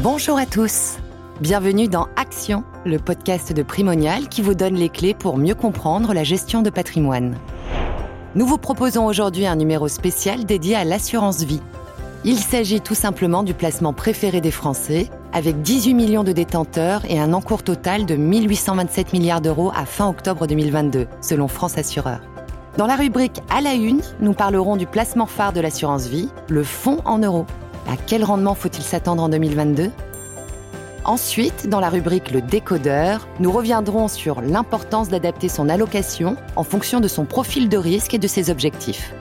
Bonjour à tous. Bienvenue dans Action, le podcast de Primonial qui vous donne les clés pour mieux comprendre la gestion de patrimoine. Nous vous proposons aujourd'hui un numéro spécial dédié à l'assurance vie. Il s'agit tout simplement du placement préféré des Français, avec 18 millions de détenteurs et un encours total de 1827 milliards d'euros à fin octobre 2022, selon France Assureur. Dans la rubrique À la une, nous parlerons du placement phare de l'assurance vie, le fonds en euros. À quel rendement faut-il s'attendre en 2022 Ensuite, dans la rubrique Le décodeur, nous reviendrons sur l'importance d'adapter son allocation en fonction de son profil de risque et de ses objectifs.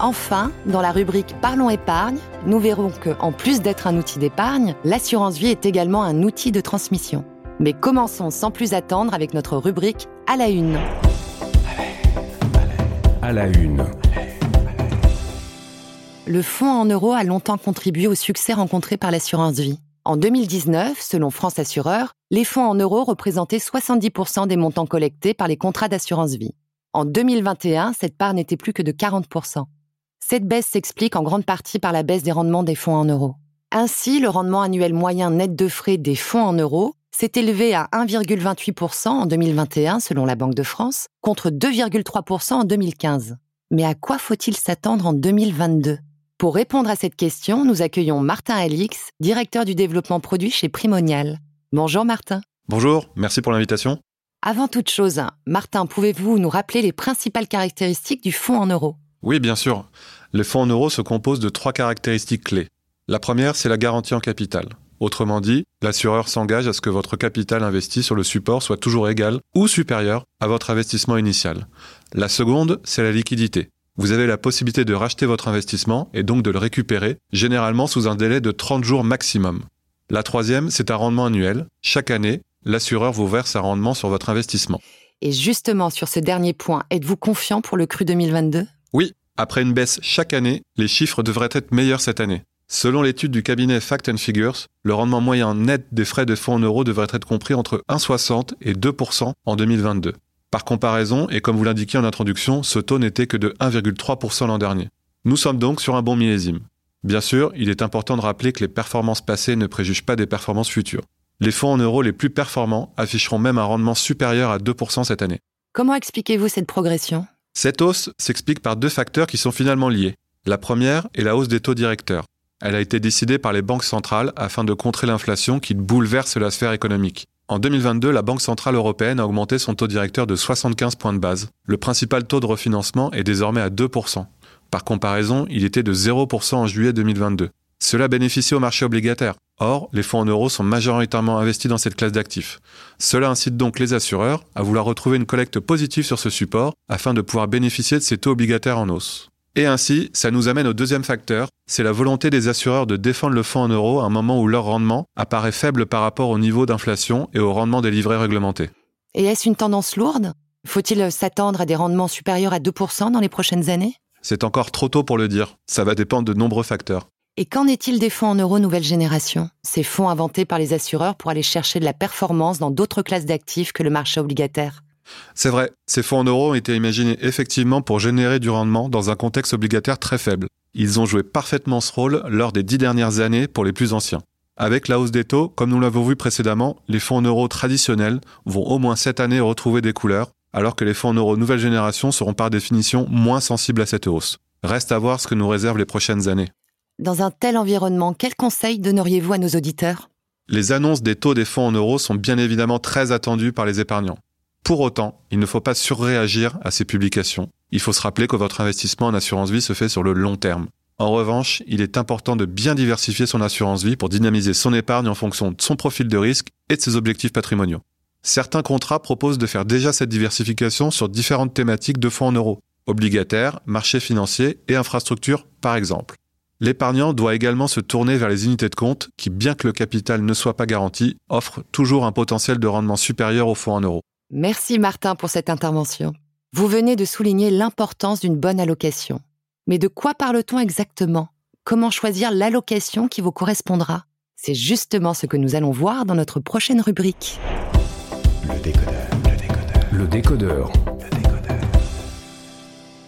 Enfin, dans la rubrique Parlons épargne, nous verrons que, en plus d'être un outil d'épargne, l'assurance vie est également un outil de transmission. Mais commençons sans plus attendre avec notre rubrique À la une à la une. Le fonds en euros a longtemps contribué au succès rencontré par l'assurance vie. En 2019, selon France Assureur, les fonds en euros représentaient 70% des montants collectés par les contrats d'assurance vie. En 2021, cette part n'était plus que de 40%. Cette baisse s'explique en grande partie par la baisse des rendements des fonds en euros. Ainsi, le rendement annuel moyen net de frais des fonds en euros s'est élevé à 1,28% en 2021 selon la Banque de France, contre 2,3% en 2015. Mais à quoi faut-il s'attendre en 2022 Pour répondre à cette question, nous accueillons Martin Alix, directeur du développement produit chez Primonial. Bonjour Martin. Bonjour, merci pour l'invitation. Avant toute chose, Martin, pouvez-vous nous rappeler les principales caractéristiques du fonds en euros? Oui, bien sûr. Le fonds en euros se compose de trois caractéristiques clés. La première, c'est la garantie en capital. Autrement dit, l'assureur s'engage à ce que votre capital investi sur le support soit toujours égal ou supérieur à votre investissement initial. La seconde, c'est la liquidité. Vous avez la possibilité de racheter votre investissement et donc de le récupérer, généralement sous un délai de 30 jours maximum. La troisième, c'est un rendement annuel. Chaque année, l'assureur vous verse un rendement sur votre investissement. Et justement, sur ce dernier point, êtes-vous confiant pour le cru 2022 Oui, après une baisse chaque année, les chiffres devraient être meilleurs cette année. Selon l'étude du cabinet Fact and Figures, le rendement moyen net des frais de fonds en euros devrait être compris entre 1,60 et 2% en 2022. Par comparaison, et comme vous l'indiquiez en introduction, ce taux n'était que de 1,3% l'an dernier. Nous sommes donc sur un bon millésime. Bien sûr, il est important de rappeler que les performances passées ne préjugent pas des performances futures. Les fonds en euros les plus performants afficheront même un rendement supérieur à 2% cette année. Comment expliquez-vous cette progression? Cette hausse s'explique par deux facteurs qui sont finalement liés. La première est la hausse des taux directeurs. Elle a été décidée par les banques centrales afin de contrer l'inflation qui bouleverse la sphère économique. En 2022, la Banque centrale européenne a augmenté son taux directeur de 75 points de base. Le principal taux de refinancement est désormais à 2%. Par comparaison, il était de 0% en juillet 2022. Cela bénéficie au marché obligataire. Or, les fonds en euros sont majoritairement investis dans cette classe d'actifs. Cela incite donc les assureurs à vouloir retrouver une collecte positive sur ce support afin de pouvoir bénéficier de ces taux obligataires en hausse. Et ainsi, ça nous amène au deuxième facteur, c'est la volonté des assureurs de défendre le fonds en euros à un moment où leur rendement apparaît faible par rapport au niveau d'inflation et au rendement des livrets réglementés. Et est-ce une tendance lourde? Faut-il s'attendre à des rendements supérieurs à 2% dans les prochaines années? C'est encore trop tôt pour le dire, ça va dépendre de nombreux facteurs. Et qu'en est-il des fonds en euros nouvelle génération? Ces fonds inventés par les assureurs pour aller chercher de la performance dans d'autres classes d'actifs que le marché obligataire? C'est vrai, ces fonds en euros ont été imaginés effectivement pour générer du rendement dans un contexte obligataire très faible. Ils ont joué parfaitement ce rôle lors des dix dernières années pour les plus anciens. Avec la hausse des taux, comme nous l'avons vu précédemment, les fonds en euros traditionnels vont au moins cette année retrouver des couleurs, alors que les fonds en euros nouvelle génération seront par définition moins sensibles à cette hausse. Reste à voir ce que nous réservent les prochaines années. Dans un tel environnement, quels conseils donneriez-vous à nos auditeurs? Les annonces des taux des fonds en euros sont bien évidemment très attendues par les épargnants. Pour autant, il ne faut pas surréagir à ces publications. Il faut se rappeler que votre investissement en assurance vie se fait sur le long terme. En revanche, il est important de bien diversifier son assurance vie pour dynamiser son épargne en fonction de son profil de risque et de ses objectifs patrimoniaux. Certains contrats proposent de faire déjà cette diversification sur différentes thématiques de fonds en euros, obligataires, marchés financiers et infrastructures par exemple. L'épargnant doit également se tourner vers les unités de compte qui, bien que le capital ne soit pas garanti, offrent toujours un potentiel de rendement supérieur aux fonds en euros. Merci Martin pour cette intervention. Vous venez de souligner l'importance d'une bonne allocation. Mais de quoi parle-t-on exactement? Comment choisir l'allocation qui vous correspondra? C'est justement ce que nous allons voir dans notre prochaine rubrique. Le décodeur, le décodeur. Le décodeur. Le décodeur.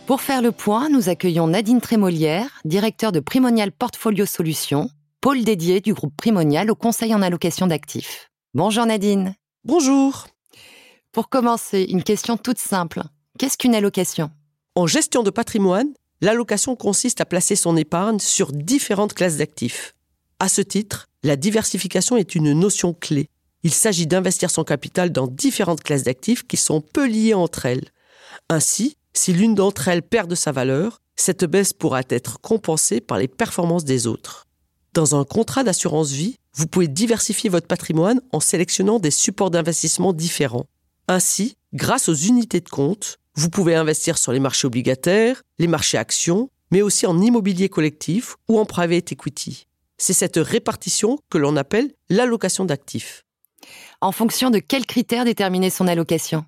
Pour faire le point, nous accueillons Nadine Trémolière, directeur de Primonial Portfolio Solutions, pôle dédié du groupe Primonial au conseil en allocation d'actifs. Bonjour Nadine. Bonjour. Pour commencer, une question toute simple. Qu'est-ce qu'une allocation? En gestion de patrimoine, l'allocation consiste à placer son épargne sur différentes classes d'actifs. À ce titre, la diversification est une notion clé. Il s'agit d'investir son capital dans différentes classes d'actifs qui sont peu liées entre elles. Ainsi, si l'une d'entre elles perd de sa valeur, cette baisse pourra être compensée par les performances des autres. Dans un contrat d'assurance vie, vous pouvez diversifier votre patrimoine en sélectionnant des supports d'investissement différents. Ainsi, grâce aux unités de compte, vous pouvez investir sur les marchés obligataires, les marchés actions, mais aussi en immobilier collectif ou en private equity. C'est cette répartition que l'on appelle l'allocation d'actifs. En fonction de quels critères déterminer son allocation?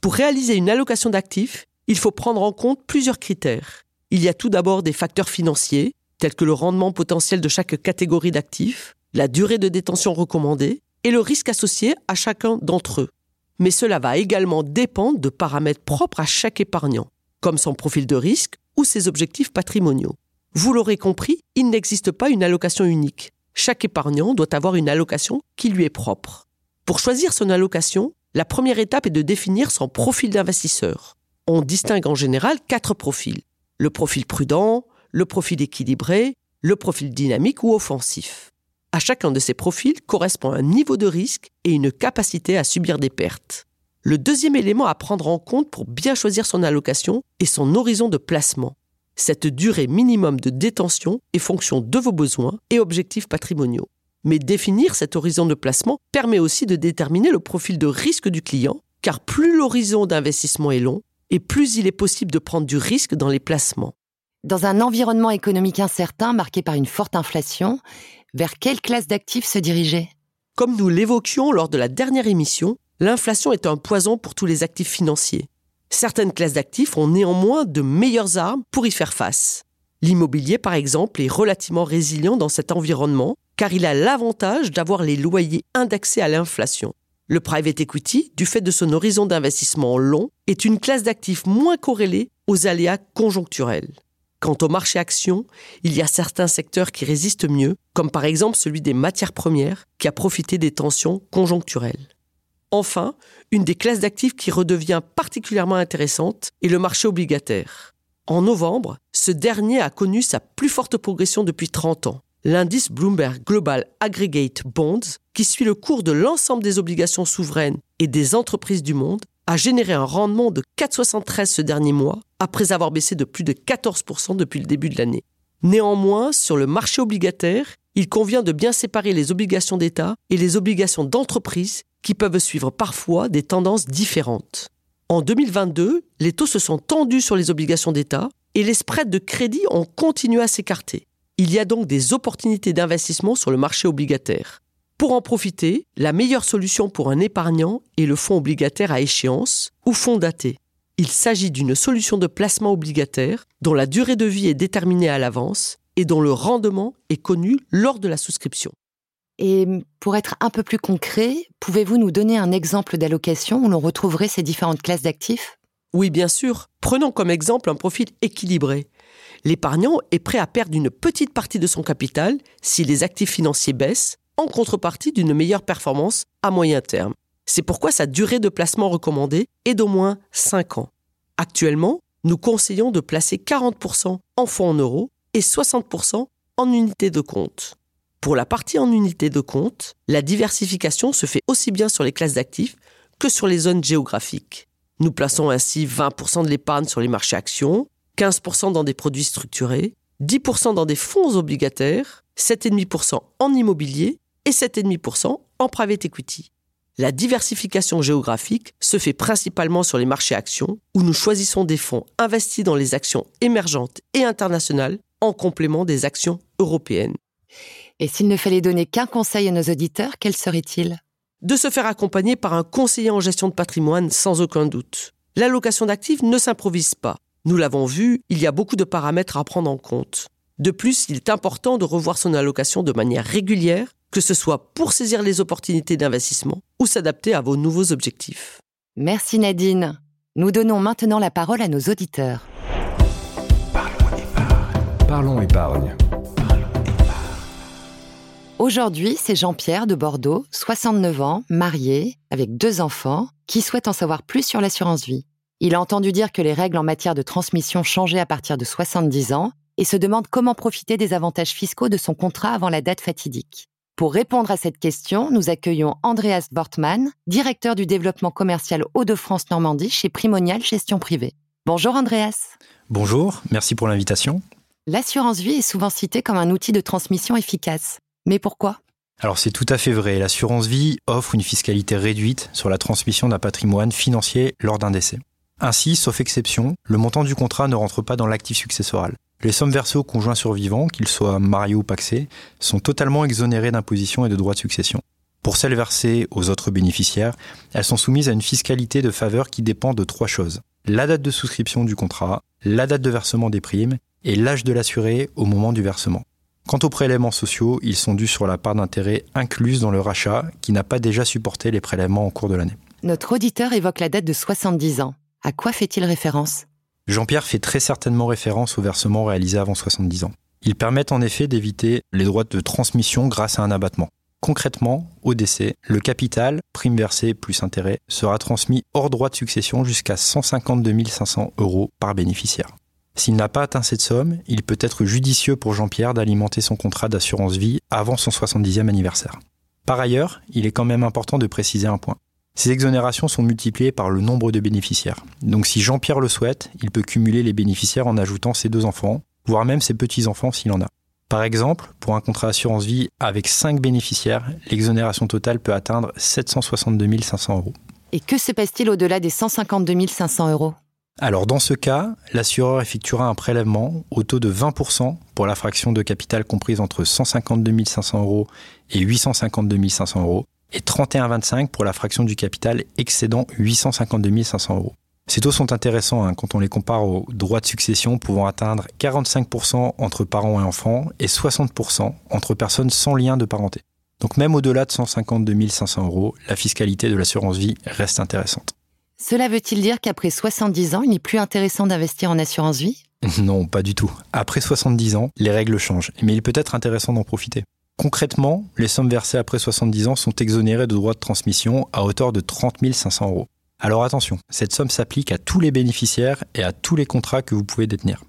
Pour réaliser une allocation d'actifs, il faut prendre en compte plusieurs critères. Il y a tout d'abord des facteurs financiers, tels que le rendement potentiel de chaque catégorie d'actifs, la durée de détention recommandée et le risque associé à chacun d'entre eux. Mais cela va également dépendre de paramètres propres à chaque épargnant, comme son profil de risque ou ses objectifs patrimoniaux. Vous l'aurez compris, il n'existe pas une allocation unique. Chaque épargnant doit avoir une allocation qui lui est propre. Pour choisir son allocation, la première étape est de définir son profil d'investisseur. On distingue en général quatre profils. Le profil prudent, le profil équilibré, le profil dynamique ou offensif. À chacun de ces profils correspond un niveau de risque et une capacité à subir des pertes. Le deuxième élément à prendre en compte pour bien choisir son allocation est son horizon de placement. Cette durée minimum de détention est fonction de vos besoins et objectifs patrimoniaux. Mais définir cet horizon de placement permet aussi de déterminer le profil de risque du client, car plus l'horizon d'investissement est long, et plus il est possible de prendre du risque dans les placements. Dans un environnement économique incertain marqué par une forte inflation, vers quelle classe d'actifs se diriger? Comme nous l'évoquions lors de la dernière émission, l'inflation est un poison pour tous les actifs financiers. Certaines classes d'actifs ont néanmoins de meilleures armes pour y faire face. L'immobilier, par exemple, est relativement résilient dans cet environnement car il a l'avantage d'avoir les loyers indexés à l'inflation. Le private equity, du fait de son horizon d'investissement long, est une classe d'actifs moins corrélée aux aléas conjoncturels. Quant au marché actions, il y a certains secteurs qui résistent mieux, comme par exemple celui des matières premières, qui a profité des tensions conjoncturelles. Enfin, une des classes d'actifs qui redevient particulièrement intéressante est le marché obligataire. En novembre, ce dernier a connu sa plus forte progression depuis 30 ans. L'indice Bloomberg Global Aggregate Bonds, qui suit le cours de l'ensemble des obligations souveraines et des entreprises du monde, a généré un rendement de 4,73 ce dernier mois, après avoir baissé de plus de 14% depuis le début de l'année. Néanmoins, sur le marché obligataire, il convient de bien séparer les obligations d'État et les obligations d'entreprise qui peuvent suivre parfois des tendances différentes. En 2022, les taux se sont tendus sur les obligations d'État et les spreads de crédit ont continué à s'écarter. Il y a donc des opportunités d'investissement sur le marché obligataire. Pour en profiter, la meilleure solution pour un épargnant est le fonds obligataire à échéance ou fonds daté. Il s'agit d'une solution de placement obligataire dont la durée de vie est déterminée à l'avance et dont le rendement est connu lors de la souscription. Et pour être un peu plus concret, pouvez-vous nous donner un exemple d'allocation où l'on retrouverait ces différentes classes d'actifs? Oui, bien sûr. Prenons comme exemple un profil équilibré. L'épargnant est prêt à perdre une petite partie de son capital si les actifs financiers baissent, en contrepartie d'une meilleure performance à moyen terme. C'est pourquoi sa durée de placement recommandée est d'au moins 5 ans. Actuellement, nous conseillons de placer 40% en fonds en euros et 60% en unités de compte. Pour la partie en unité de compte, la diversification se fait aussi bien sur les classes d'actifs que sur les zones géographiques. Nous plaçons ainsi 20% de l'épargne sur les marchés actions, 15% dans des produits structurés, 10% dans des fonds obligataires, 7,5% en immobilier et 7,5% en private equity. La diversification géographique se fait principalement sur les marchés actions, où nous choisissons des fonds investis dans les actions émergentes et internationales en complément des actions européennes. Et s'il ne fallait donner qu'un conseil à nos auditeurs, quel serait-il? De se faire accompagner par un conseiller en gestion de patrimoine sans aucun doute. L'allocation d'actifs ne s'improvise pas. Nous l'avons vu, il y a beaucoup de paramètres à prendre en compte. De plus, il est important de revoir son allocation de manière régulière, que ce soit pour saisir les opportunités d'investissement ou s'adapter à vos nouveaux objectifs. Merci Nadine. Nous donnons maintenant la parole à nos auditeurs. Parlons épargne. Parlons épargne. Aujourd'hui, c'est Jean-Pierre de Bordeaux, 69 ans, marié, avec deux enfants, qui souhaite en savoir plus sur l'assurance vie. Il a entendu dire que les règles en matière de transmission changeaient à partir de 70 ans et se demande comment profiter des avantages fiscaux de son contrat avant la date fatidique. Pour répondre à cette question, nous accueillons Andreas Bortmann, directeur du développement commercial Hauts-de-France Normandie chez Primonial Gestion Privée. Bonjour Andreas. Bonjour, merci pour l'invitation. L'assurance vie est souvent citée comme un outil de transmission efficace. Mais pourquoi? Alors c'est tout à fait vrai, l'assurance vie offre une fiscalité réduite sur la transmission d'un patrimoine financier lors d'un décès. Ainsi, sauf exception, le montant du contrat ne rentre pas dans l'actif successoral. Les sommes versées aux conjoints survivants, qu'ils soient mariés ou paxés, sont totalement exonérées d'imposition et de droits de succession. Pour celles versées aux autres bénéficiaires, elles sont soumises à une fiscalité de faveur qui dépend de trois choses. La date de souscription du contrat, la date de versement des primes et l'âge de l'assuré au moment du versement. Quant aux prélèvements sociaux, ils sont dus sur la part d'intérêt incluse dans le rachat qui n'a pas déjà supporté les prélèvements en cours de l'année. Notre auditeur évoque la date de 70 ans. À quoi fait-il référence? Jean-Pierre fait très certainement référence aux versements réalisés avant 70 ans. Ils permettent en effet d'éviter les droits de transmission grâce à un abattement. Concrètement, au décès, le capital, prime versée plus intérêt, sera transmis hors droit de succession jusqu'à 152 500 euros par bénéficiaire. S'il n'a pas atteint cette somme, il peut être judicieux pour Jean-Pierre d'alimenter son contrat d'assurance vie avant son 70e anniversaire. Par ailleurs, il est quand même important de préciser un point. Ces exonérations sont multipliées par le nombre de bénéficiaires. Donc si Jean-Pierre le souhaite, il peut cumuler les bénéficiaires en ajoutant ses deux enfants, voire même ses petits-enfants s'il en a. Par exemple, pour un contrat assurance vie avec 5 bénéficiaires, l'exonération totale peut atteindre 762 500 euros. Et que se passe-t-il au-delà des 152 500 euros? Alors dans ce cas, l'assureur effectuera un prélèvement au taux de 20% pour la fraction de capital comprise entre 152 500 euros et 852 500 euros, et 31,25 pour la fraction du capital excédant 852 500 euros. Ces taux sont intéressants hein, quand on les compare aux droits de succession pouvant atteindre 45% entre parents et enfants et 60% entre personnes sans lien de parenté. Donc même au-delà de 152 500 euros, la fiscalité de l'assurance vie reste intéressante. Cela veut-il dire qu'après 70 ans, il n'est plus intéressant d'investir en assurance vie? Non, pas du tout. Après 70 ans, les règles changent, mais il peut être intéressant d'en profiter. Concrètement, les sommes versées après 70 ans sont exonérées de droits de transmission à hauteur de 30 500 euros. Alors attention, cette somme s'applique à tous les bénéficiaires et à tous les contrats que vous pouvez détenir.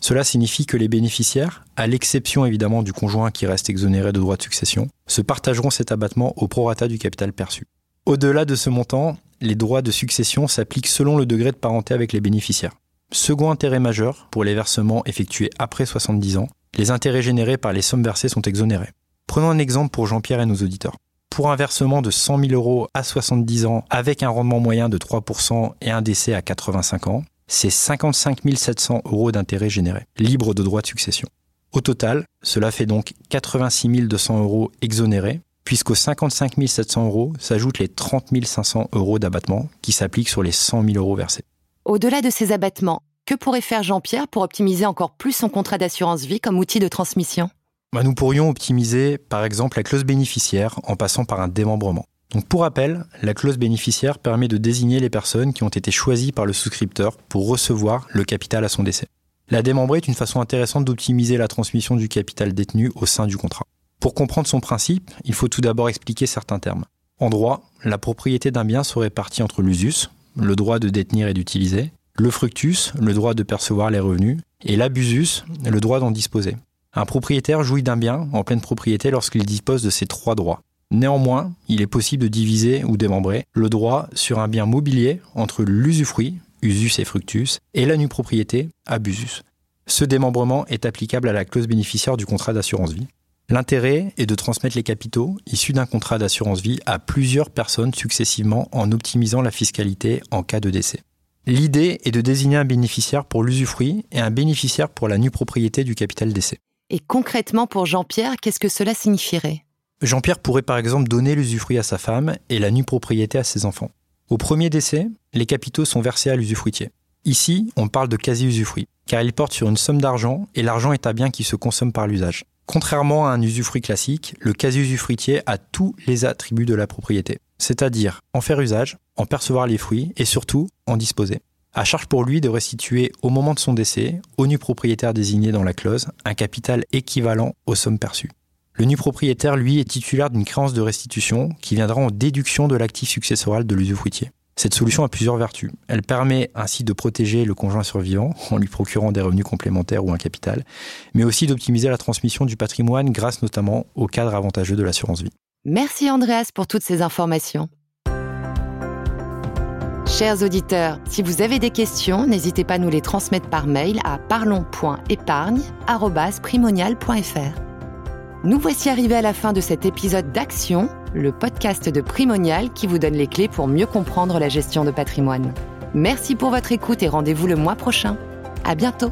Cela signifie que les bénéficiaires, à l'exception évidemment du conjoint qui reste exonéré de droits de succession, se partageront cet abattement au prorata du capital perçu. Au-delà de ce montant, les droits de succession s'appliquent selon le degré de parenté avec les bénéficiaires. Second intérêt majeur, pour les versements effectués après 70 ans, les intérêts générés par les sommes versées sont exonérés. Prenons un exemple pour Jean-Pierre et nos auditeurs. Pour un versement de 100 000 euros à 70 ans avec un rendement moyen de 3% et un décès à 85 ans, c'est 55 700 euros d'intérêts générés, libres de droits de succession. Au total, cela fait donc 86 200 euros exonérés, puisqu'aux 55 700 euros s'ajoutent les 30 500 euros d'abattement qui s'appliquent sur les 100 000 euros versés. Au-delà de ces abattements, que pourrait faire Jean-Pierre pour optimiser encore plus son contrat d'assurance vie comme outil de transmission? Bah, nous pourrions optimiser par exemple la clause bénéficiaire en passant par un démembrement. Pour rappel, la clause bénéficiaire permet de désigner les personnes qui ont été choisies par le souscripteur pour recevoir le capital à son décès. La démembrer est une façon intéressante d'optimiser la transmission du capital détenu au sein du contrat. Pour comprendre son principe, il faut tout d'abord expliquer certains termes. En droit, la propriété d'un bien se répartit entre l'usus, le droit de détenir et d'utiliser, le fructus, le droit de percevoir les revenus, et l'abusus, le droit d'en disposer. Un propriétaire jouit d'un bien en pleine propriété lorsqu'il dispose de ces trois droits. Néanmoins, il est possible de diviser ou démembrer le droit sur un bien mobilier entre l'usufruit, usus et fructus, et la nue propriété, abusus. Ce démembrement est applicable à la clause bénéficiaire du contrat d'assurance vie. L'intérêt est de transmettre les capitaux issus d'un contrat d'assurance vie à plusieurs personnes successivement en optimisant la fiscalité en cas de décès. L'idée est de désigner un bénéficiaire pour l'usufruit et un bénéficiaire pour la nue propriété du capital décès. Et concrètement, pour Jean-Pierre, qu'est-ce que cela signifierait? Jean-Pierre pourrait par exemple donner l'usufruit à sa femme et la nue propriété à ses enfants. Au premier décès, les capitaux sont versés à l'usufruitier. Ici, on parle de quasi-usufruit, car il porte sur une somme d'argent et l'argent est un bien qui se consomme par l'usage. Contrairement à un usufruit classique, le quasi-usufruitier a tous les attributs de la propriété, c'est-à-dire en faire usage, en percevoir les fruits et surtout en disposer à charge pour lui de restituer au moment de son décès, au nu propriétaire désigné dans la clause, un capital équivalent aux sommes perçues. Le nu propriétaire, lui, est titulaire d'une créance de restitution qui viendra en déduction de l'actif successoral de l'usufruitier. Cette solution a plusieurs vertus. Elle permet ainsi de protéger le conjoint survivant en lui procurant des revenus complémentaires ou un capital, mais aussi d'optimiser la transmission du patrimoine grâce notamment au cadre avantageux de l'assurance vie. Merci Andreas pour toutes ces informations. Chers auditeurs, si vous avez des questions, n'hésitez pas à nous les transmettre par mail à parlons.épargne.primonial.fr. Nous voici arrivés à la fin de cet épisode d'Action, le podcast de Primonial qui vous donne les clés pour mieux comprendre la gestion de patrimoine. Merci pour votre écoute et rendez-vous le mois prochain. À bientôt!